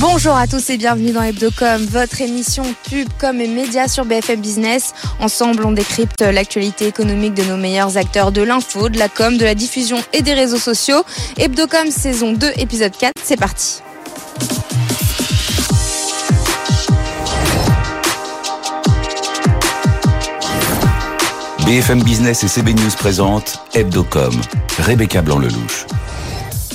Bonjour à tous et bienvenue dans Hebdocom, votre émission pub, com et médias sur BFM Business. Ensemble, on décrypte l'actualité économique de nos meilleurs acteurs de l'info, de la com, de la diffusion et des réseaux sociaux. Hebdocom saison 2, épisode 4, c'est parti. BFM Business et CB News présentent Hebdocom. Rebecca Blanc-Lelouch.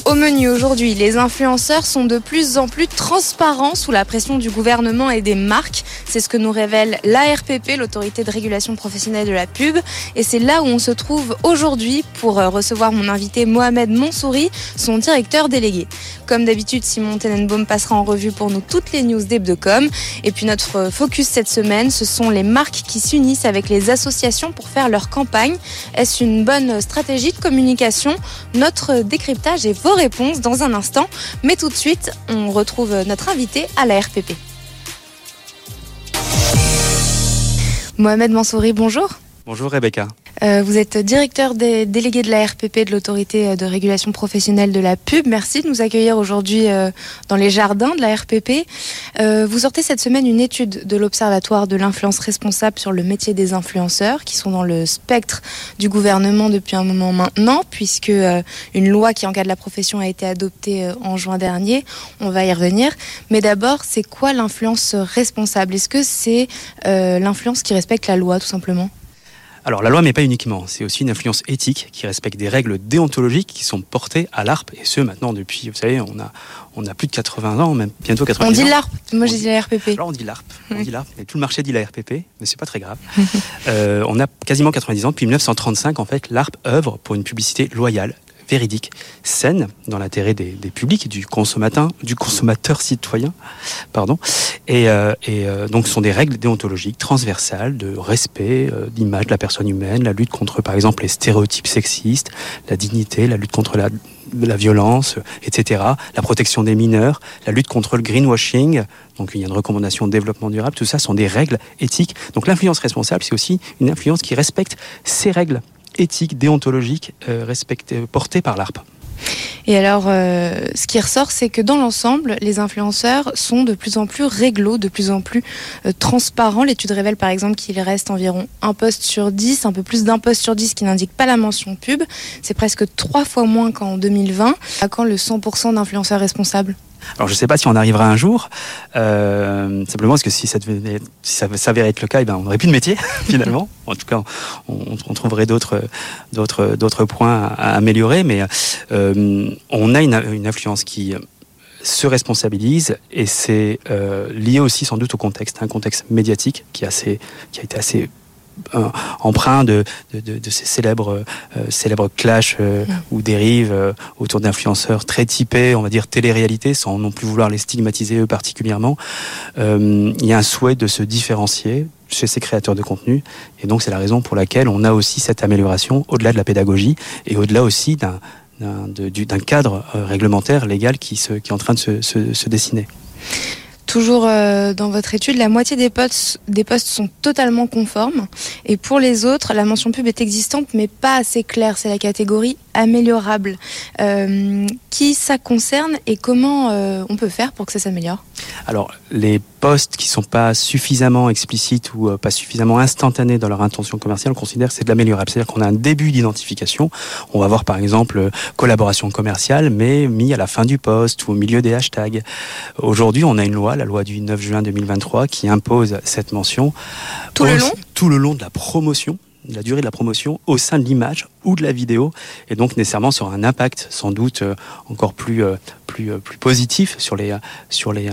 Au menu aujourd'hui, les influenceurs sont de plus en plus transparents sous la pression du gouvernement et des marques. C'est ce que nous révèle l'ARPP, l'autorité de régulation professionnelle de la pub. Et c'est là où on se trouve aujourd'hui pour euh, recevoir mon invité Mohamed Monsouri, son directeur délégué. Comme d'habitude, Simon Tenenbaum passera en revue pour nous toutes les news d'Hebdocom. Et puis notre focus cette semaine, ce sont les marques qui s'unissent avec les associations pour faire leur campagne. Est-ce une bonne stratégie de communication? Notre décryptage et vos réponses dans un instant. Mais tout de suite, on retrouve notre invité à la RPP. Mohamed Mansouri, bonjour. Bonjour Rebecca. Euh, vous êtes directeur des délégués de la RPP, de l'autorité de régulation professionnelle de la pub. Merci de nous accueillir aujourd'hui euh, dans les jardins de la RPP. Euh, vous sortez cette semaine une étude de l'Observatoire de l'influence responsable sur le métier des influenceurs, qui sont dans le spectre du gouvernement depuis un moment maintenant, puisque une loi qui encadre la profession a été adoptée en juin dernier. On va y revenir. Mais d'abord, c'est quoi l'influence responsable? Est-ce que c'est l'influence qui respecte la loi, tout simplement? Alors la loi, mais pas uniquement, c'est aussi une influence éthique qui respecte des règles déontologiques qui sont portées à l'ARP, et ce maintenant depuis, vous savez, on a, on a plus de 80 ans, même bientôt 80 ans. On dit l'ARP, moi j'ai dit la RPP. Alors on dit l'ARP, on dit l'ARP, et tout le marché dit la RPP, mais c'est pas très grave. euh, on a quasiment 90 ans, depuis 1935 en fait, l'ARP œuvre pour une publicité loyale, véridique, saine, dans l'intérêt des, publics, du consommateur, du consommateur citoyen, pardon. Et, euh, euh, donc, ce sont des règles déontologiques transversales de respect euh, d'image de la personne humaine, la lutte contre, par exemple, les stéréotypes sexistes, la dignité, la lutte contre la, la violence, etc., la protection des mineurs, la lutte contre le greenwashing. Donc, il y a une recommandation de développement durable. Tout ça sont des règles éthiques. Donc, l'influence responsable, c'est aussi une influence qui respecte ces règles éthique, déontologique euh, respectée, portée par l'ARP. Et alors, euh, ce qui ressort, c'est que dans l'ensemble, les influenceurs sont de plus en plus réglo, de plus en plus euh, transparents. L'étude révèle par exemple qu'il reste environ un poste sur 10, un peu plus d'un poste sur 10 qui n'indique pas la mention pub. C'est presque trois fois moins qu'en 2020. À quand le 100% d'influenceurs responsables? Alors je ne sais pas si on arrivera un jour, euh, simplement parce que si ça, devait, si ça s'avérait être le cas, eh ben, on n'aurait plus de métier finalement. En tout cas, on, trouverait d'autres, d'autres, d'autres points à, améliorer, mais euh, on a une, influence qui se responsabilise et c'est euh, lié aussi sans doute au contexte, un contexte médiatique qui a été assez euh, empreint de, de, de, de, ces célèbres, euh, célèbres clashs euh, mm. ou dérives euh, autour d'influenceurs très typés, on va dire télé-réalité, sans non plus vouloir les stigmatiser eux particulièrement. Euh, il y a un souhait de se différencier chez ces créateurs de contenu, et donc c'est la raison pour laquelle on a aussi cette amélioration au-delà de la pédagogie et au-delà aussi d'un d'un cadre réglementaire légal qui, se, qui est en train de se, se, se dessiner. Toujours euh, dans votre étude, la moitié des postes, des postes sont totalement conformes. Et pour les autres, la mention pub est existante, mais pas assez claire. C'est la catégorie améliorable. Euh, qui ça concerne et comment euh, on peut faire pour que ça s'améliore? Alors, les postes qui sont pas suffisamment explicites ou euh, pas suffisamment instantanés dans leur intention commerciale, on considère que c'est de l'améliorable. C'est-à-dire qu'on a un début d'identification. On va voir par exemple collaboration commerciale, mais mis à la fin du poste ou au milieu des hashtags. Aujourd'hui, on a une loi, la loi du 9 juin 2023, qui impose cette mention tout le long, tout le long de la promotion la durée de la promotion au sein de l'image ou de la vidéo et donc nécessairement sur un impact sans doute euh, encore plus euh, plus plus positif sur les sur les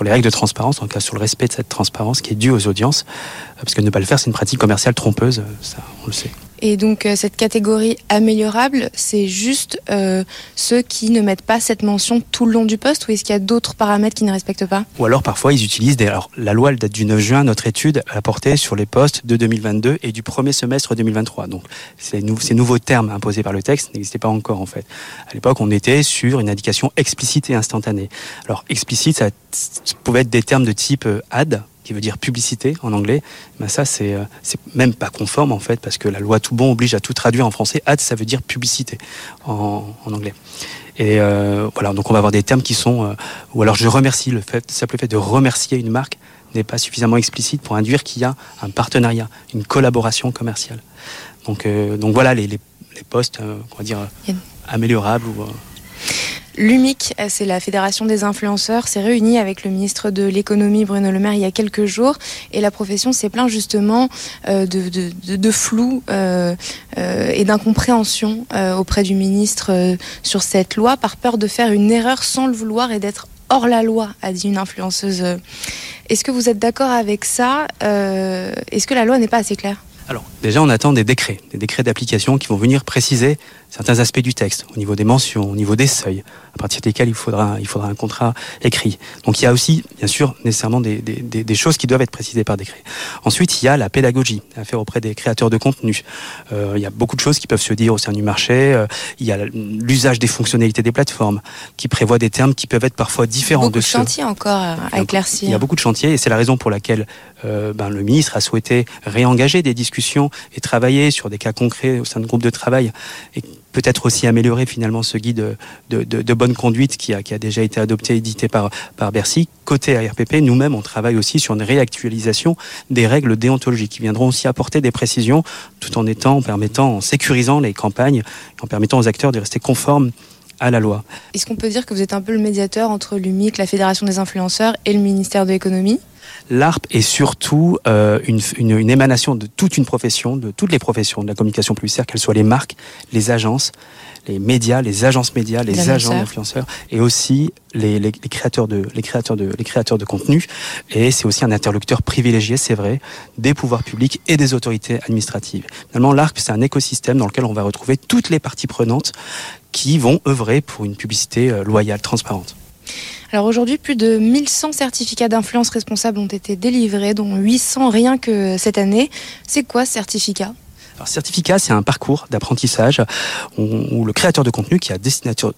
règles de transparence en tout cas sur le respect de cette transparence qui est due aux audiences parce que ne pas le faire c'est une pratique commerciale trompeuse ça on le sait. Et donc euh, cette catégorie améliorable, c'est juste euh, ceux qui ne mettent pas cette mention tout le long du poste ou est-ce qu'il y a d'autres paramètres qui ne respectent pas? Ou alors parfois ils utilisent des... Alors la loi elle date du 9 juin, notre étude a porté sur les postes de 2022 et du premier semestre 2023. Donc ces, ces nouveaux termes imposés par le texte n'existaient pas encore en fait. À l'époque on était sur une indication explicite et instantanée. Alors explicite ça, ça pouvait être des termes de type euh, ad qui veut dire publicité en anglais, ben ça c'est euh, c'est même pas conforme en fait parce que la loi tout bon oblige à tout traduire en français. Ad ça veut dire publicité en, en anglais. Et voilà, donc on va avoir des termes qui sont, ou alors je remercie le fait, le simple fait de remercier une marque n'est pas suffisamment explicite pour induire qu'il y a un partenariat, une collaboration commerciale. Donc, donc voilà les, les, les postes, on va dire, améliorables ou L'UMIC, c'est la Fédération des influenceurs, s'est réunie avec le ministre de l'économie Bruno Le Maire il y a quelques jours et la profession s'est plaint justement euh, de, flou euh, euh, et d'incompréhension auprès du ministre sur cette loi par peur de faire une erreur sans le vouloir et d'être hors la loi, a dit une influenceuse. Est-ce que vous êtes d'accord avec ça Est-ce que la loi n'est pas assez claire? Alors, déjà, on attend des décrets, des décrets d'application qui vont venir préciser certains aspects du texte, au niveau des mentions, au niveau des seuils, à partir desquels il faudra, il faudra un contrat écrit. Donc il y a aussi, bien sûr, nécessairement des, des, des choses qui doivent être précisées par décret. Ensuite, il y a la pédagogie à faire auprès des créateurs de contenu. Euh, il y a beaucoup de choses qui peuvent se dire au sein du marché. Euh, il y a l'usage des fonctionnalités des plateformes qui prévoient des termes qui peuvent être parfois différents beaucoup de, de chantiers encore à éclaircir. Il y a beaucoup de chantiers et c'est la raison pour laquelle euh, ben, le ministre a souhaité réengager des discussions et travailler sur des cas concrets au sein de groupes de travail et peut-être aussi améliorer finalement ce guide de, bonne conduite qui a, qui a, déjà été adopté et édité par, par Bercy. Côté ARPP, nous-mêmes, on travaille aussi sur une réactualisation des règles déontologiques qui viendront aussi apporter des précisions tout en étant, en permettant, en sécurisant les campagnes, en permettant aux acteurs de rester conformes à la loi. Est-ce qu'on peut dire que vous êtes un peu le médiateur entre l'UMIC, la Fédération des influenceurs et le ministère de l'économie? L'ARP est surtout euh, une, une, émanation de toute une profession, de toutes les professions de la communication publicitaire, qu'elles soient les marques, les agences, les médias, les agences médias, les, agents d'influenceurs et aussi les, les, créateurs de les créateurs de les créateurs de contenu. Et c'est aussi un interlocuteur privilégié, c'est vrai, des pouvoirs publics et des autorités administratives. Finalement, l'ARP c'est un écosystème dans lequel on va retrouver toutes les parties prenantes qui vont œuvrer pour une publicité euh, loyale, transparente. Alors aujourd'hui, plus de 1100 certificats d'influence responsable ont été délivrés, dont 800 rien que cette année. C'est quoi ce certificat? Alors, certificat, c'est un parcours d'apprentissage où, le créateur de contenu qui a destination,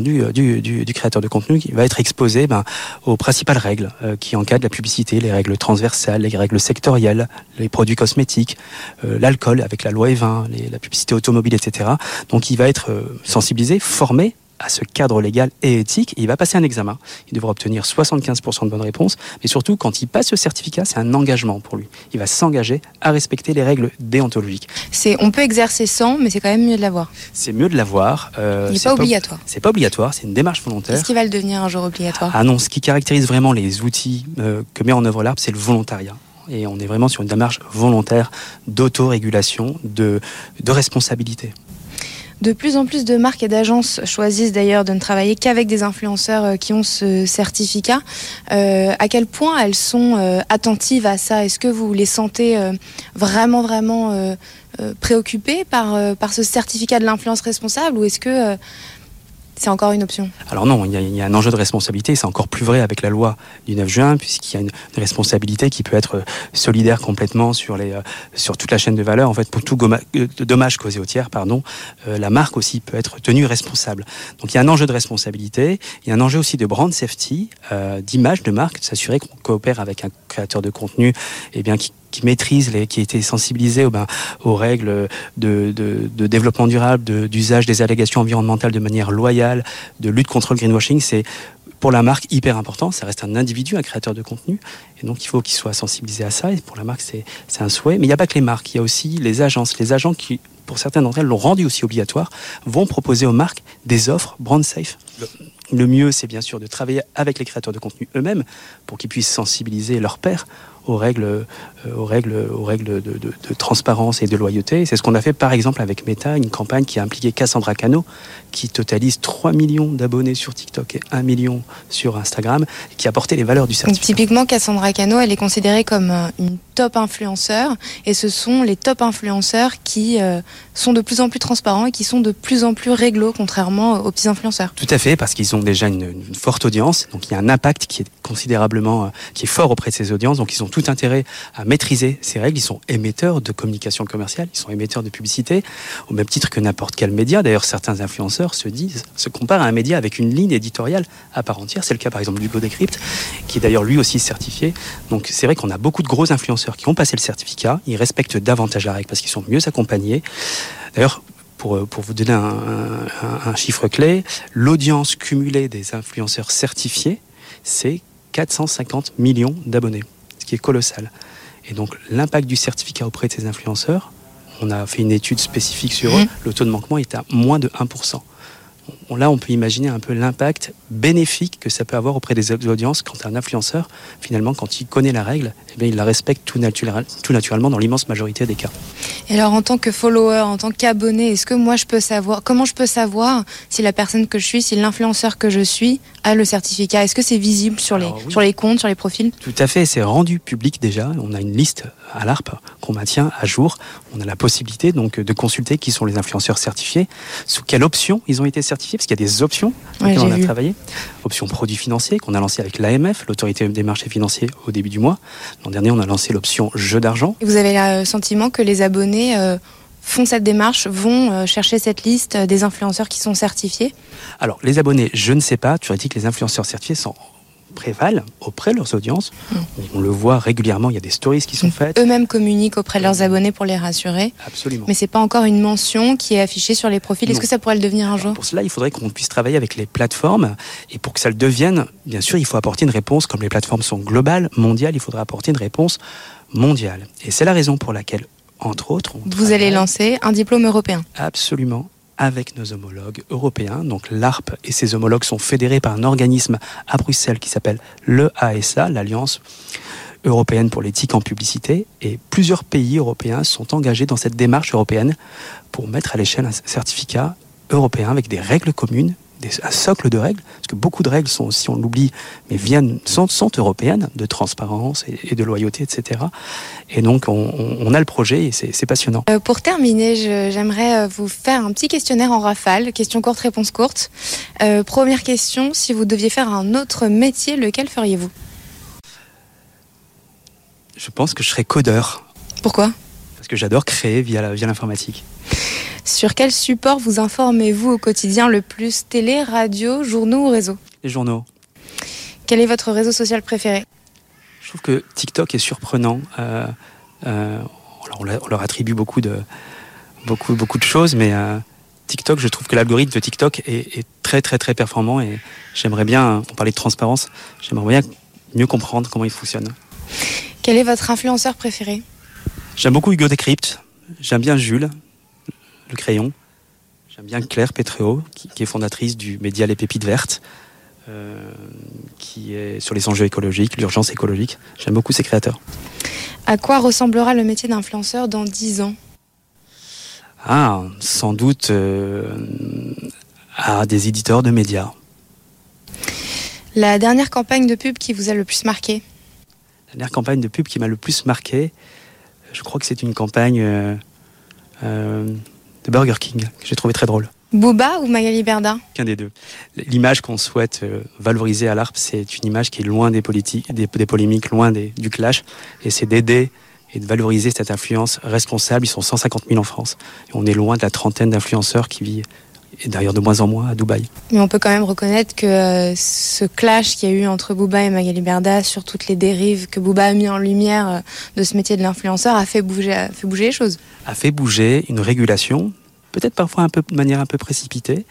du, créateur de contenu qui va être exposé ben, aux principales règles euh, qui encadrent la publicité, les règles transversales, les règles sectorielles, les produits cosmétiques, euh, l'alcool avec la loi E20, la publicité automobile, etc. Donc il va être euh, sensibilisé, formé à ce cadre légal et éthique. il va passer un examen. Il devra obtenir 75% de bonnes réponses. Mais surtout, quand il passe ce certificat, c'est un engagement pour lui. Il va s'engager à respecter les règles déontologiques. C'est, on peut exercer sans, mais c'est quand même mieux de l'avoir. C'est mieux de l'avoir. Euh, il n'est pas obligatoire. C'est pas obligatoire. C'est une démarche volontaire. Est-ce qu'il va le devenir un jour obligatoire? Ah non, ce qui caractérise vraiment les outils euh, que met en œuvre l'ARP, c'est le volontariat et on est vraiment sur une démarche volontaire d'autorégulation, de, de responsabilité. De plus en plus de marques et d'agences choisissent d'ailleurs de ne travailler qu'avec des influenceurs euh, qui ont ce certificat. Euh, à quel point elles sont euh, attentives à ça? Est-ce que vous les sentez vraiment, vraiment préoccupées par, par ce certificat de l'influence responsable? Ou est-ce que c'est encore une option Alors non, il y, a, un enjeu de responsabilité, c'est encore plus vrai avec la loi du 9 juin, puisqu'il y a une, responsabilité qui peut être euh, solidaire complètement sur, les, euh, sur toute la chaîne de valeur. En fait, pour tout euh, dommage causé au tiers, pardon, la marque aussi peut être tenue responsable. Donc il y a un enjeu de responsabilité, il y a un enjeu aussi de brand safety, d'image de marque, de s'assurer qu'on coopère avec un créateur de contenu et eh bien, qui qui maîtrise, les, qui a été sensibilisé ben, aux règles de, de, de développement durable, d'usage des allégations environnementales de manière loyale, de lutte contre le greenwashing, c'est pour la marque hyper important. Ça reste un individu, un créateur de contenu. Et donc, il faut qu'il soit sensibilisé à ça. Et pour la marque, c'est un souhait. Mais il n'y a pas que les marques. Il y a aussi les agences. Les agents qui, pour certaines d'entre elles, l'ont rendu aussi obligatoire, vont proposer aux marques des offres brand safe. Le mieux, c'est bien sûr de travailler avec les créateurs de contenu eux-mêmes pour qu'ils puissent sensibiliser leurs pairs aux règles, euh, aux règles, aux règles de, transparence et de loyauté. C'est ce qu'on a fait par exemple avec Meta, une campagne qui a impliqué Cassandra Cano, qui totalise 3 millions d'abonnés sur TikTok et 1 million sur Instagram, qui a porté les valeurs du certificat. typiquement, Cassandra Cano, elle est considérée comme euh, une top influenceur, et ce sont les top influenceurs qui euh, sont de plus en plus transparents et qui sont de plus en plus réglo, contrairement aux petits influenceurs. Tout à fait, parce qu'ils ont déjà une, forte audience, donc il y a un impact qui est considérablement, qui est fort auprès de ces audiences, donc ils ont tout intérêt à maîtriser ces règles. Ils sont émetteurs de communication commerciale, ils sont émetteurs de publicité, au même titre que n'importe quel média. D'ailleurs, certains influenceurs se disent, se comparent à un média avec une ligne éditoriale à part entière. C'est le cas par exemple d'Hugo Decrypt, qui est d'ailleurs lui aussi certifié. Donc c'est vrai qu'on a beaucoup de gros influenceurs qui ont passé le certificat, ils respectent davantage la règle parce qu'ils sont mieux accompagnés. D'ailleurs, pour, pour vous donner un, chiffre clé, l'audience cumulée des influenceurs certifiés, c'est 450 millions d'abonnés, ce qui est colossal. Et donc l'impact du certificat auprès de ces influenceurs, on a fait une étude spécifique sur eux, mmh. le taux de manquement est à moins de 1% là, on peut imaginer un peu l'impact bénéfique que ça peut avoir auprès des audiences quand un influenceur, finalement, quand il connaît la règle, eh il la respecte tout, tout naturellement dans l'immense majorité des cas. Et alors, en tant que follower, en tant qu'abonné, est-ce que moi, je peux savoir, comment je peux savoir si la personne que je suis, si l'influenceur que je suis a le certificat? Est-ce que c'est visible sur les, sur les comptes, sur les profils? Tout à fait, c'est rendu public déjà. On a une liste à l'ARP qu'on maintient à jour. On a la possibilité donc de consulter qui sont les influenceurs certifiés, sous quelle option ils ont été certifiés, parce qu'il y a des options sur on a travaillé. Option produits financiers qu'on a lancé avec l'AMF, l'autorité des marchés financiers, au début du mois. L'an dernier, on a lancé l'option jeu d'argent. Vous avez le sentiment que les abonnés euh, font cette démarche, vont euh, chercher cette liste des influenceurs qui sont certifiés? Alors, les abonnés, je ne sais pas. Tu aurais dit que les influenceurs certifiés sont prévalent auprès de leurs audiences. Mm. On, le voit régulièrement, il y a des stories qui sont faites. Eux-mêmes communiquent auprès de leurs abonnés pour les rassurer. Absolument. Mais c'est pas encore une mention qui est affichée sur les profils. Est-ce que ça pourrait le devenir un jour? Pour cela, il faudrait qu'on puisse travailler avec les plateformes. Et pour que ça le devienne, bien sûr, il faut apporter une réponse. Comme les plateformes sont globales, mondiales, il faudra apporter une réponse mondiale. Et c'est la raison pour laquelle, entre autres, vous allez lancer un diplôme européen. Absolument avec nos homologues européens. Donc l'ARP et ses homologues sont fédérés par un organisme à Bruxelles qui s'appelle le ASA, l'Alliance européenne pour l'éthique en publicité. Et plusieurs pays européens sont engagés dans cette démarche européenne pour mettre à l'échelle un certificat européen avec des règles communes un socle de règles, parce que beaucoup de règles sont, si on l'oublie, mais viennent, sont, européennes, de transparence et, de loyauté, etc. Et donc, on, a le projet et c'est passionnant. Euh, pour terminer, j'aimerais euh, vous faire un petit questionnaire en rafale, question courte, réponse courte. Euh, première question, si vous deviez faire un autre métier, lequel feriez-vous? Je pense que je serais codeur. Pourquoi? Parce que j'adore créer via l'informatique. Sur quel support vous informez-vous au quotidien le plus? Télé, radio, journaux ou réseaux? Les journaux. Quel est votre réseau social préféré? Je trouve que TikTok est surprenant. Euh, euh, on, leur attribue beaucoup de, beaucoup, beaucoup de choses, mais euh, TikTok, je trouve que l'algorithme de TikTok est, très très très performant et j'aimerais bien, on parlait de transparence, j'aimerais bien mieux comprendre comment il fonctionne. Quel est votre influenceur préféré? J'aime beaucoup Hugo Décrypte, j'aime bien Jules, le crayon. J'aime bien Claire Petréo, qui, est fondatrice du média Les Pépites Vertes, euh, qui est sur les enjeux écologiques, l'urgence écologique. J'aime beaucoup ces créateurs. À quoi ressemblera le métier d'influenceur dans 10 ans? Ah, sans doute euh, à des éditeurs de médias. La dernière campagne de pub qui vous a le plus marqué? La dernière campagne de pub qui m'a le plus marqué, je crois que c'est une campagne euh, Burger King, que j'ai trouvé très drôle. Booba ou Magali Berda? Qu'un des deux. L'image qu'on souhaite euh, valoriser à l'ARP, c'est une image qui est loin des, politiques, des, polémiques, loin du clash, et c'est d'aider et de valoriser cette influence responsable. Ils sont 150 000 en France. Et on est loin de la trentaine d'influenceurs qui vivent, et d'ailleurs de moins en moins, à Dubaï. Mais on peut quand même reconnaître que euh, ce clash qu'il y a eu entre Booba et Magali Berda sur toutes les dérives que Booba a mis en lumière euh, de ce métier de l'influenceur a fait bouger, a fait bouger les choses. A fait bouger une régulation peut-être parfois un peu de manière un peu précipitée.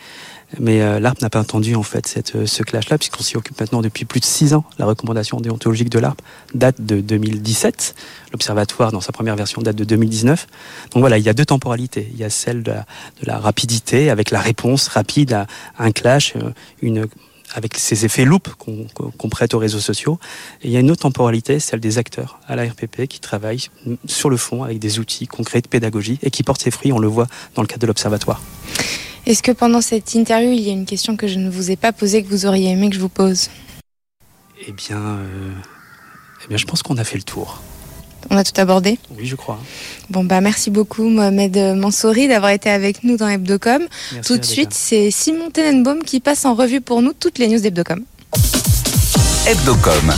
Mais euh, l'ARP n'a pas entendu en fait cette, euh, ce clash-là, puisqu'on s'y occupe maintenant depuis plus de six ans. La recommandation déontologique de l'ARP date de 2017. L'Observatoire, dans sa première version, date de 2019. Donc voilà, il y a deux temporalités. Il y a celle de la, rapidité, avec la réponse rapide à un clash, euh, une avec ces effets loupes qu'on prête aux réseaux sociaux. Et il y a une autre temporalité, celle des acteurs à la RPP qui travaillent sur le fond avec des outils concrets de pédagogie et qui portent ses fruits, on le voit dans le cadre de l'Observatoire. Est-ce que pendant cette interview, il y a une question que je ne vous ai pas posée que vous auriez aimé que je vous pose? Eh bien, euh, eh bien je pense qu'on a fait le tour. On a tout abordé? Oui, je crois. Bon, bah merci beaucoup Mohamed Mansouri d'avoir été avec nous dans Hebdocom. tout de suite, c'est Simon Tenenbaum qui passe en revue pour nous toutes les news d'Hebdocom. Hebdocom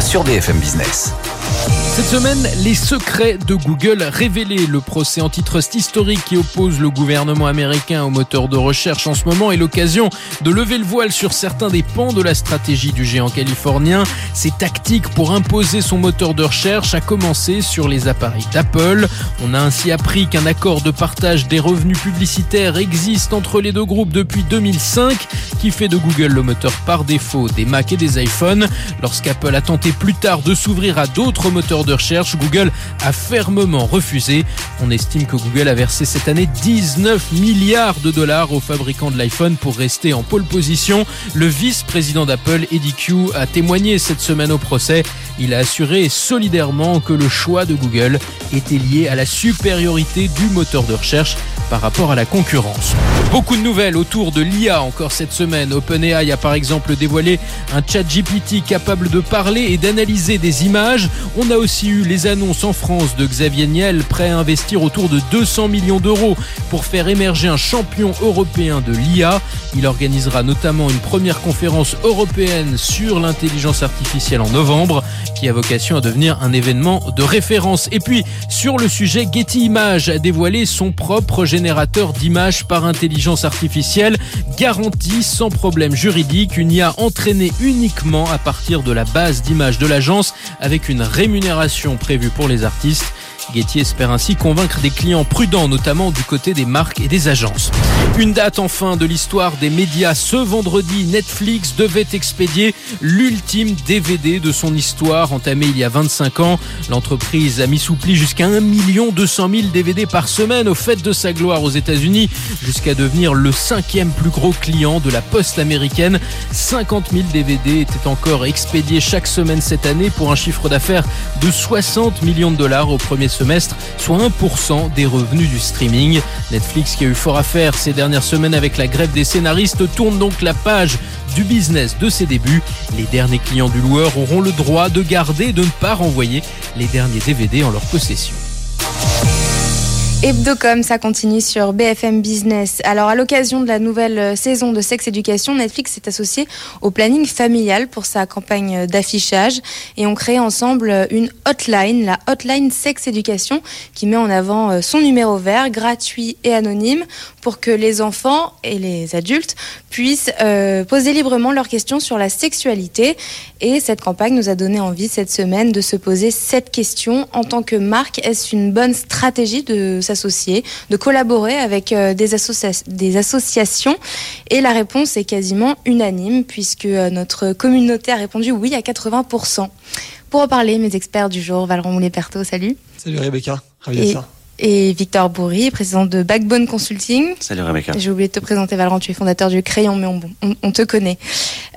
sur BFM Business. Cette semaine, les secrets de Google révélés. Le procès antitrust historique qui oppose le gouvernement américain au moteur de recherche en ce moment est l'occasion de lever le voile sur certains des pans de la stratégie du géant californien. Ses tactiques pour imposer son moteur de recherche a commencé sur les appareils d'Apple. On a ainsi appris qu'un accord de partage des revenus publicitaires existe entre les deux groupes depuis 2005 qui fait de Google le moteur par défaut des Mac et des iPhones. Lorsqu'Apple a tenté plus tard de s'ouvrir à d'autres moteurs de recherche, Google a fermement refusé. On estime que Google a versé cette année 19 milliards de dollars aux fabricants de l'iPhone pour rester en pole position. Le vice-président d'Apple, Eddie Q, a témoigné cette semaine au procès. Il a assuré solidairement que le choix de Google était lié à la supériorité du moteur de recherche par rapport à la concurrence. Beaucoup de nouvelles autour de l'IA encore cette semaine. OpenAI a par exemple dévoilé un chat GPT capable de parler et d'analyser des images. On a aussi eu les annonces en France de Xavier Niel prêt à investir autour de 200 millions d'euros pour faire émerger un champion européen de l'IA. Il organisera notamment une première conférence européenne sur l'intelligence artificielle en novembre qui a vocation à devenir un événement de référence. Et puis sur le sujet, Getty Images a dévoilé son propre générateur d'images par intelligence artificielle garanti sans problème juridique, une IA entraînée uniquement à partir de la base d'images de l'agence avec une rémunération prévue pour les artistes. Getty espère ainsi convaincre des clients prudents, notamment du côté des marques et des agences. Une date enfin de l'histoire des médias. Ce vendredi, Netflix devait expédier l'ultime DVD de son histoire entamée il y a 25 ans. L'entreprise a mis sous pli jusqu'à 1 200 000 DVD par semaine au fait de sa gloire aux États-Unis, jusqu'à devenir le cinquième plus gros client de la poste américaine. 50 000 DVD étaient encore expédiés chaque semaine cette année pour un chiffre d'affaires de 60 millions de dollars au premier semestre, soit 1% des revenus du streaming. Netflix, qui a eu fort à faire ces dernières semaines avec la grève des scénaristes, tourne donc la page du business de ses débuts. Les derniers clients du loueur auront le droit de garder et de ne pas renvoyer les derniers DVD en leur possession. Hebdocom, ça continue sur BFM Business. Alors, à l'occasion de la nouvelle euh, saison de Sex Education, Netflix s'est associé au planning familial pour sa campagne d'affichage et ont créé ensemble une hotline, la hotline Sex Education, qui met en avant euh, son numéro vert, gratuit et anonyme, pour que les enfants et les adultes puissent euh, poser librement leurs questions sur la sexualité. Et cette campagne nous a donné envie cette semaine de se poser cette question en tant que marque. Est-ce une bonne stratégie de s'associer, de collaborer avec euh, des, des associations Et la réponse est quasiment unanime puisque euh, notre communauté a répondu oui à 80%. Pour en parler, mes experts du jour, Valron Moulet-Perto, salut. Salut Rebecca, ravi ça et Victor Bourri, président de Backbone Consulting. Salut Rebecca. J'ai oublié de te présenter Valran, tu es fondateur du Crayon, mais on, te connaît.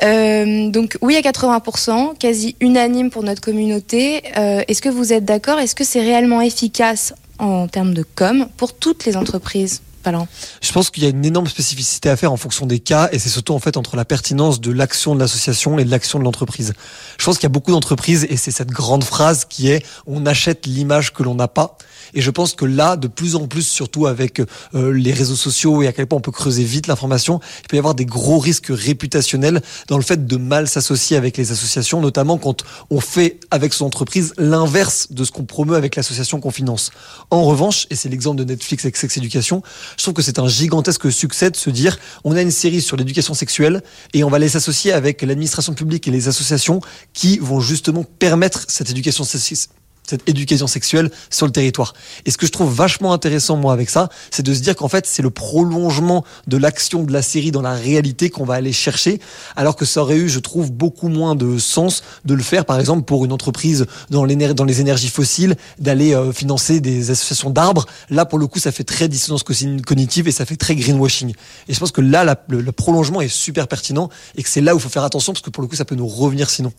Euh, donc oui à 80%, quasi unanime pour notre communauté. Euh, est-ce que vous êtes d'accord? Est-ce que c'est réellement efficace en termes de com pour toutes les entreprises je pense qu'il y a une énorme spécificité à faire en fonction des cas et c'est surtout en fait entre la pertinence de l'action de l'association et de l'action de l'entreprise. Je pense qu'il y a beaucoup d'entreprises et c'est cette grande phrase qui est on achète l'image que l'on n'a pas. Et je pense que là, de plus en plus, surtout avec euh, les réseaux sociaux et à quel point on peut creuser vite l'information, il peut y avoir des gros risques réputationnels dans le fait de mal s'associer avec les associations, notamment quand on fait avec son entreprise l'inverse de ce qu'on promeut avec l'association qu'on finance. En revanche, et c'est l'exemple de Netflix avec Sex Education, je trouve que c'est un gigantesque succès de se dire on a une série sur l'éducation sexuelle et on va les associer avec l'administration publique et les associations qui vont justement permettre cette éducation sexuelle cette éducation sexuelle sur le territoire. Et ce que je trouve vachement intéressant, moi, avec ça, c'est de se dire qu'en fait, c'est le prolongement de l'action de la série dans la réalité qu'on va aller chercher, alors que ça aurait eu, je trouve, beaucoup moins de sens de le faire, par exemple, pour une entreprise dans, les énergies fossiles, d'aller euh, financer des associations d'arbres. Là, pour le coup, ça fait très dissonance cognitive et ça fait très greenwashing. Et je pense que là, le, le prolongement est super pertinent et que c'est là où il faut faire attention, parce que pour le coup, ça peut nous revenir sinon.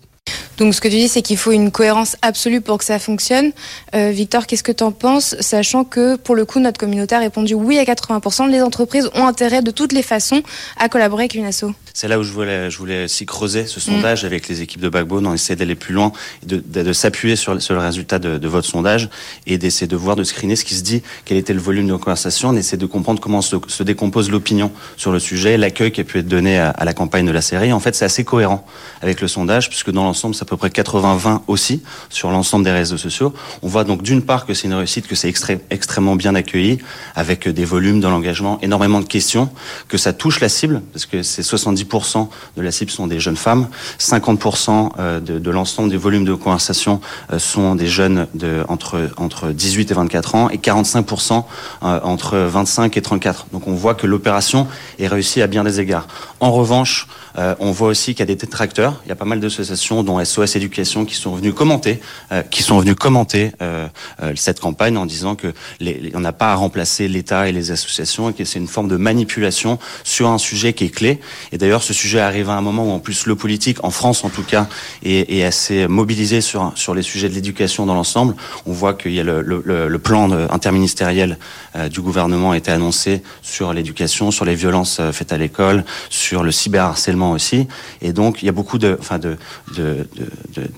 Donc ce que tu dis, c'est qu'il faut une cohérence absolue pour que ça fonctionne. Euh, Victor, qu'est-ce que tu en penses, sachant que pour le coup, notre communauté a répondu oui à 80%, les entreprises ont intérêt de toutes les façons à collaborer avec une asso C'est là où je voulais, je voulais aussi creuser ce sondage mm. avec les équipes de Backbone, on essaie d'aller plus loin, de, de, s'appuyer sur, sur, le résultat de, de, votre sondage et d'essayer de voir, de screener ce qui se dit, quel était le volume de conversation, on essaie de comprendre comment se, se décompose l'opinion sur le sujet, l'accueil qui a pu être donné à, à la campagne de la série. En fait, c'est assez cohérent avec le sondage, puisque dans ça à peu près 80-20 aussi sur l'ensemble des réseaux sociaux. On voit donc d'une part que c'est une réussite, que c'est extrêmement bien accueilli, avec des volumes dans l'engagement, énormément de questions, que ça touche la cible, parce que c'est 70% de la cible sont des jeunes femmes, 50% euh, de, de l'ensemble des volumes de conversation euh, sont des jeunes de, entre, entre 18 et 24 ans, et 45% euh, entre 25 et 34. Donc on voit que l'opération est réussie à bien des égards. En revanche, euh, on voit aussi qu'il y a des détracteurs. Il y a pas mal d'associations, dont SOS Éducation, qui sont venus commenter, euh, qui sont venus commenter euh, cette campagne en disant que on n'a pas à remplacer l'État et les associations et que c'est une forme de manipulation sur un sujet qui est clé. Et d'ailleurs, ce sujet arrive à un moment où en plus le politique, en France en tout cas, est, assez mobilisé sur sur les sujets de l'éducation dans l'ensemble. On voit qu'il y a le plan interministériel du gouvernement a été annoncé sur l'éducation, sur les violences faites à l'école, sur le cyberharcèlement aussi. Et donc, il y a beaucoup de,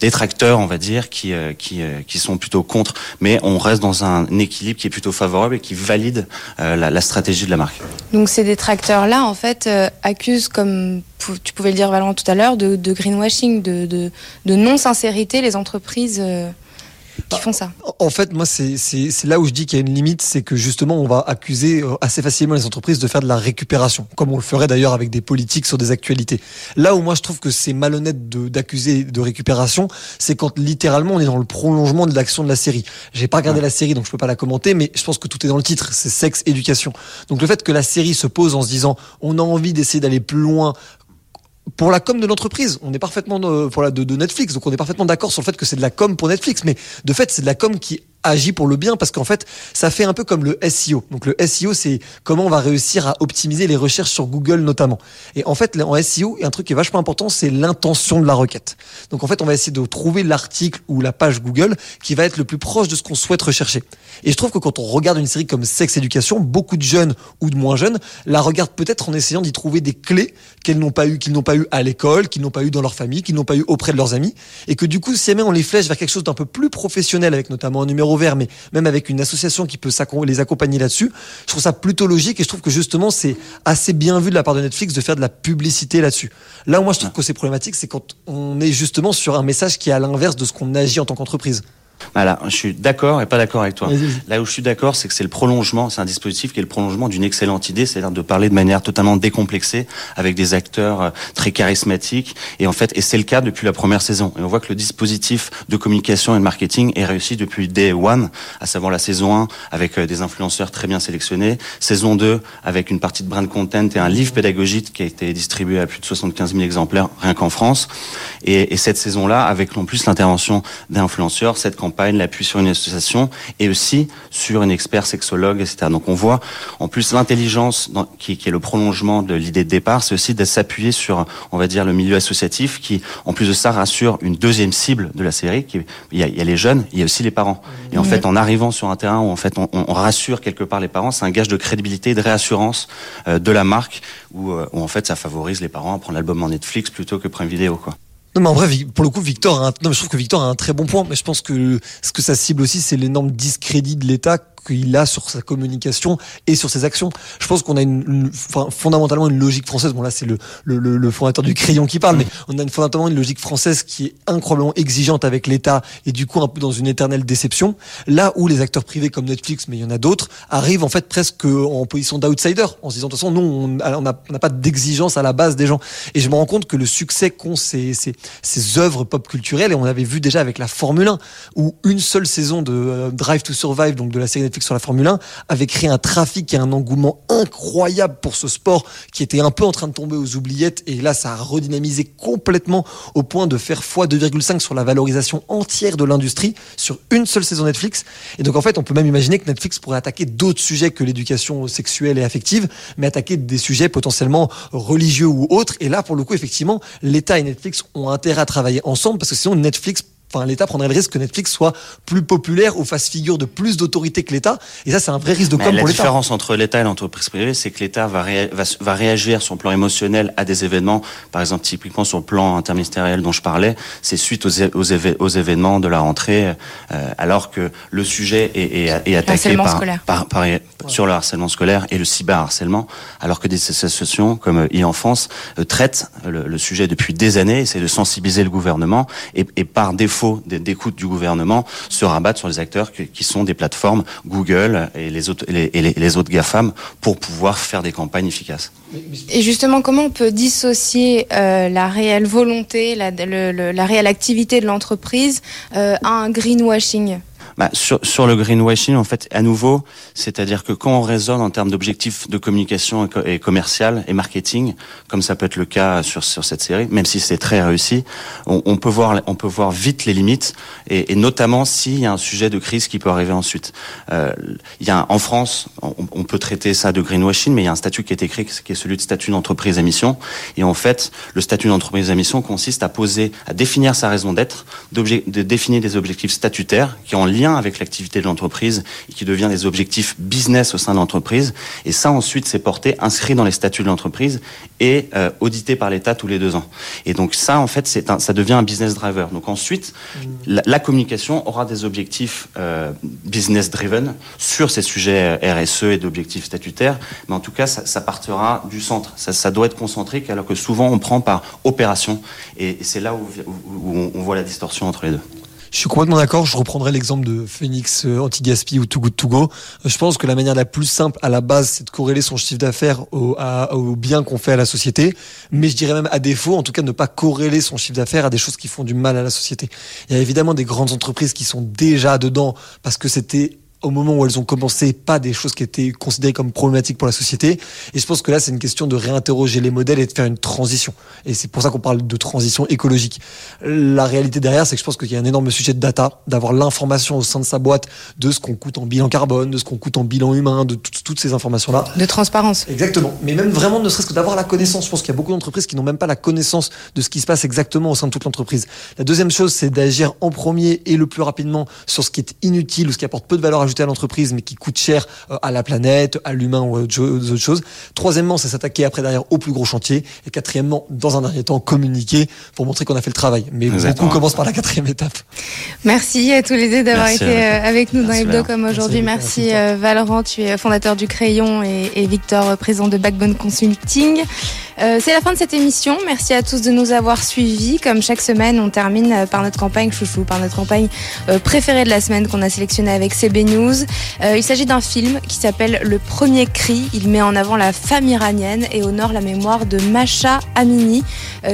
détracteurs, on va dire, qui, euh, euh, qui sont plutôt contre. Mais on reste dans un équilibre qui est plutôt favorable et qui valide euh, la, stratégie de la marque. Donc, ces détracteurs-là, en fait, accusent, comme tu pouvais le dire, Valent, tout à l'heure, de, greenwashing, de non-sincérité les entreprises. Qui font ça. En fait, moi, c'est là où je dis qu'il y a une limite, c'est que justement, on va accuser euh, assez facilement les entreprises de faire de la récupération, comme on le ferait d'ailleurs avec des politiques sur des actualités. Là où moi, je trouve que c'est malhonnête d'accuser de, de, récupération, c'est quand littéralement on est dans le prolongement de l'action de la série. J'ai pas regardé ouais. la série, donc je peux pas la commenter, mais je pense que tout est dans le titre, c'est sexe, éducation. Donc le fait que la série se pose en se disant, on a envie d'essayer d'aller plus loin pour la com de l'entreprise. On est parfaitement de, pour de Netflix, donc on est parfaitement d'accord sur le fait que c'est de la com pour Netflix, mais de fait c'est de la com qui agit pour le bien parce qu'en fait, ça fait un peu comme le SEO. Donc le SEO, c'est comment on va réussir à optimiser les recherches sur Google notamment. Et en fait, en SEO, un truc qui est vachement important, c'est l'intention de la requête. Donc en fait, on va essayer de trouver l'article ou la page Google qui va être le plus proche de ce qu'on souhaite rechercher. Et je trouve que quand on regarde une série comme Sex Education, beaucoup de jeunes ou de moins jeunes la regardent peut-être en essayant d'y trouver des clés qu'elles n'ont pas eu, qu'ils n'ont pas eu à l'école, qu'ils n'ont pas eu dans leur famille, qu'ils n'ont pas eu auprès de leurs amis, et que du coup, si jamais on les flèche vers quelque chose d'un peu plus professionnel, avec notamment un numéro mais même avec une association qui peut les accompagner là-dessus, je trouve ça plutôt logique et je trouve que justement c'est assez bien vu de la part de Netflix de faire de la publicité là-dessus. Là où moi je trouve que c'est problématique, c'est quand on est justement sur un message qui est à l'inverse de ce qu'on agit en tant qu'entreprise. Voilà, je suis d'accord et pas d'accord avec toi. Là où je suis d'accord, c'est que c'est le prolongement, c'est un dispositif qui est le prolongement d'une excellente idée, c'est-à-dire de parler de manière totalement décomplexée avec des acteurs euh, très charismatiques. Et en fait, et c'est le cas depuis la première saison. Et on voit que le dispositif de communication et de marketing est réussi depuis day one, à savoir la saison 1 avec euh, des influenceurs très bien sélectionnés, saison 2 avec une partie de brand content et un livre pédagogique qui a été distribué à plus de 75 000 exemplaires rien qu'en France. Et, et cette saison-là, avec en plus l'intervention d'influenceurs, cette campagne, l'appui sur une association et aussi sur une expert sexologue, etc. Donc on voit en plus l'intelligence qui, qui, est le prolongement de l'idée de départ, c'est aussi de s'appuyer sur, on va dire, le milieu associatif qui, en plus de ça, rassure une deuxième cible de la série. Qui, il, y a, il y a les jeunes, il y a aussi les parents. Et en fait, en arrivant sur un terrain où en fait on, on rassure quelque part les parents, c'est un gage de crédibilité, de réassurance euh, de la marque, où, euh, où en fait ça favorise les parents à prendre l'album en Netflix plutôt que Prime Vidéo, quoi. Non, mais en vrai, pour le coup, Victor, a un... non, je trouve que Victor a un très bon point. Mais je pense que ce que ça cible aussi, c'est l'énorme discrédit de l'État qu'il a sur sa communication et sur ses actions. Je pense qu'on a une, une enfin, fondamentalement une logique française. Bon là, c'est le, le, le, fondateur du crayon qui parle, mais on a une, fondamentalement une logique française qui est incroyablement exigeante avec l'État et du coup un peu dans une éternelle déception. Là où les acteurs privés comme Netflix, mais il y en a d'autres, arrivent en fait presque en position d'outsider, en se disant de toute façon, nous, on n'a pas d'exigence à la base des gens. Et je me rends compte que le succès qu'ont ces, ces, ces œuvres pop culturelles, et on avait vu déjà avec la Formule 1, où une seule saison de euh, Drive to Survive, donc de la série Netflix sur la Formule 1 avait créé un trafic et un engouement incroyable pour ce sport qui était un peu en train de tomber aux oubliettes. Et là ça a redynamisé complètement au point de faire x2,5 sur la valorisation entière de l'industrie sur une seule saison Netflix. Et donc en fait on peut même imaginer que Netflix pourrait attaquer d'autres sujets que l'éducation sexuelle et affective mais attaquer des sujets potentiellement religieux ou autres. Et là pour le coup effectivement l'État et Netflix ont intérêt à travailler ensemble parce que sinon Netflix enfin l'État prendrait le risque que Netflix soit plus populaire ou fasse figure de plus d'autorité que l'État. Et ça, c'est un vrai risque de com la pour l'État. La différence entre l'État et l'entreprise privée, c'est que l'État va, va, va, réagir sur le plan émotionnel à des événements. Par exemple, typiquement sur le plan interministériel dont je parlais, c'est suite aux, aux, aux, événements de la rentrée, euh, alors que le sujet est, est, est attaqué par, par, par, ouais. sur le harcèlement scolaire et le cyberharcèlement, alors que des associations comme e-enfance euh, traitent le, le, sujet depuis des années, essaient de sensibiliser le gouvernement et, et par défaut d'écoute du gouvernement, se rabattent sur les acteurs qui, sont des plateformes Google et les autres, les, et les, les autres GAFAM pour pouvoir faire des campagnes efficaces. Et justement, comment on peut dissocier euh, la réelle volonté, la, le, le, la réelle activité de l'entreprise euh, à un greenwashing? Bah, sur, sur le greenwashing, en fait, à nouveau, c'est-à-dire que quand on raisonne en termes d'objectifs de communication et, co et, commercial et marketing, comme ça peut être le cas sur, sur cette série, même si c'est très réussi, on, on, peut voir, on peut voir vite les limites, et, et notamment s'il y a un sujet de crise qui peut arriver ensuite. Euh, il y a un, en France, on, peut traiter ça de greenwashing, mais il y a un statut qui est écrit, qui est celui de statut d'entreprise à mission, et en fait, le statut d'entreprise à mission consiste à poser, à définir sa raison d'être, de définir des objectifs statutaires qui en lien avec l'activité de l'entreprise et qui devient des objectifs business au sein de l'entreprise. Et ça, ensuite, c'est porté, inscrit dans les statuts de l'entreprise et euh, audité par l'État tous les deux ans. Et donc ça, en fait, c'est un, ça devient un business driver. Donc ensuite, mmh. la, la, communication aura des objectifs euh, business driven sur ces sujets RSE et d'objectifs statutaires. Mais en tout cas, ça, ça partira du centre. Ça, ça, doit être concentrique, alors que souvent, on prend par opération. Et, et c'est là où, où, où on voit la distorsion entre les deux. Je suis complètement d'accord. Je reprendrai l'exemple de Phoenix euh, Anti-Gaspi ou Too Good To Go. Je pense que la manière la plus simple à la base, c'est de corréler son chiffre d'affaires au, au, bien qu'on fait à la société. Mais je dirais même à défaut, en tout cas, ne pas corréler son chiffre d'affaires à des choses qui font du mal à la société. Il y a évidemment des grandes entreprises qui sont déjà dedans parce que c'était au moment où elles ont commencé, pas des choses qui étaient considérées comme problématiques pour la société. Et je pense que là, c'est une question de réinterroger les modèles et de faire une transition. Et c'est pour ça qu'on parle de transition écologique. La réalité derrière, c'est que je pense qu'il y a un énorme sujet de data, d'avoir l'information au sein de sa boîte de ce qu'on coûte en bilan carbone, de ce qu'on coûte en bilan humain, de toutes ces informations-là. De transparence. Exactement. Mais même vraiment, ne serait-ce que d'avoir la connaissance. Je pense qu'il y a beaucoup d'entreprises qui n'ont même pas la connaissance de ce qui se passe exactement au sein de toute l'entreprise. La deuxième chose, c'est d'agir en premier et le plus rapidement sur ce qui est inutile ou ce qui apporte peu de valeur ajoutée à l'entreprise mais qui coûte cher à la planète, à l'humain ou aux autres choses. Troisièmement, c'est s'attaquer après derrière au plus gros chantier. Et quatrièmement, dans un dernier temps, communiquer pour montrer qu'on a fait le travail. Mais Exactement. beaucoup commencent par la quatrième étape. Merci à tous les deux d'avoir été avec nous Merci dans Hebdo comme aujourd'hui. Merci, Merci Valorant, tu es fondateur du Crayon et, et Victor, président de Backbone Consulting. Euh, c'est la fin de cette émission. Merci à tous de nous avoir suivis. Comme chaque semaine, on termine par notre campagne chouchou, par notre campagne euh, préférée de la semaine qu'on a sélectionnée avec CB News. Euh, il s'agit d'un film qui s'appelle Le Premier Cri. Il met en avant la femme iranienne et honore la mémoire de Masha Amini, euh,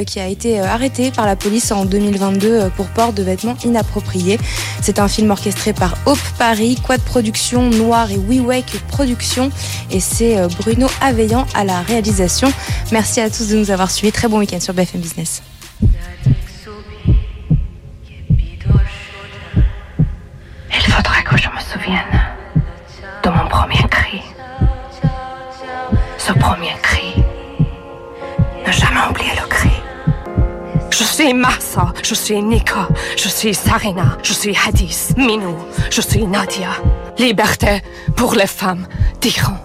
qui a été arrêtée par la police en 2022 pour port de vêtements inappropriés. C'est un film orchestré par Hope Paris, Quad Production, Noir et WeWake Production. Et c'est Bruno Aveillant à la réalisation. Merci à tous de nous avoir suivis. Très bon week-end sur BFM Business. Il faudrait que je me souvienne de mon premier cri. Ce premier cri. Ne jamais oublier le cri. Je suis Massa, je suis Nika, je suis Sarina, je suis Hadis, Minou, je suis Nadia. Liberté pour les femmes d'Iran.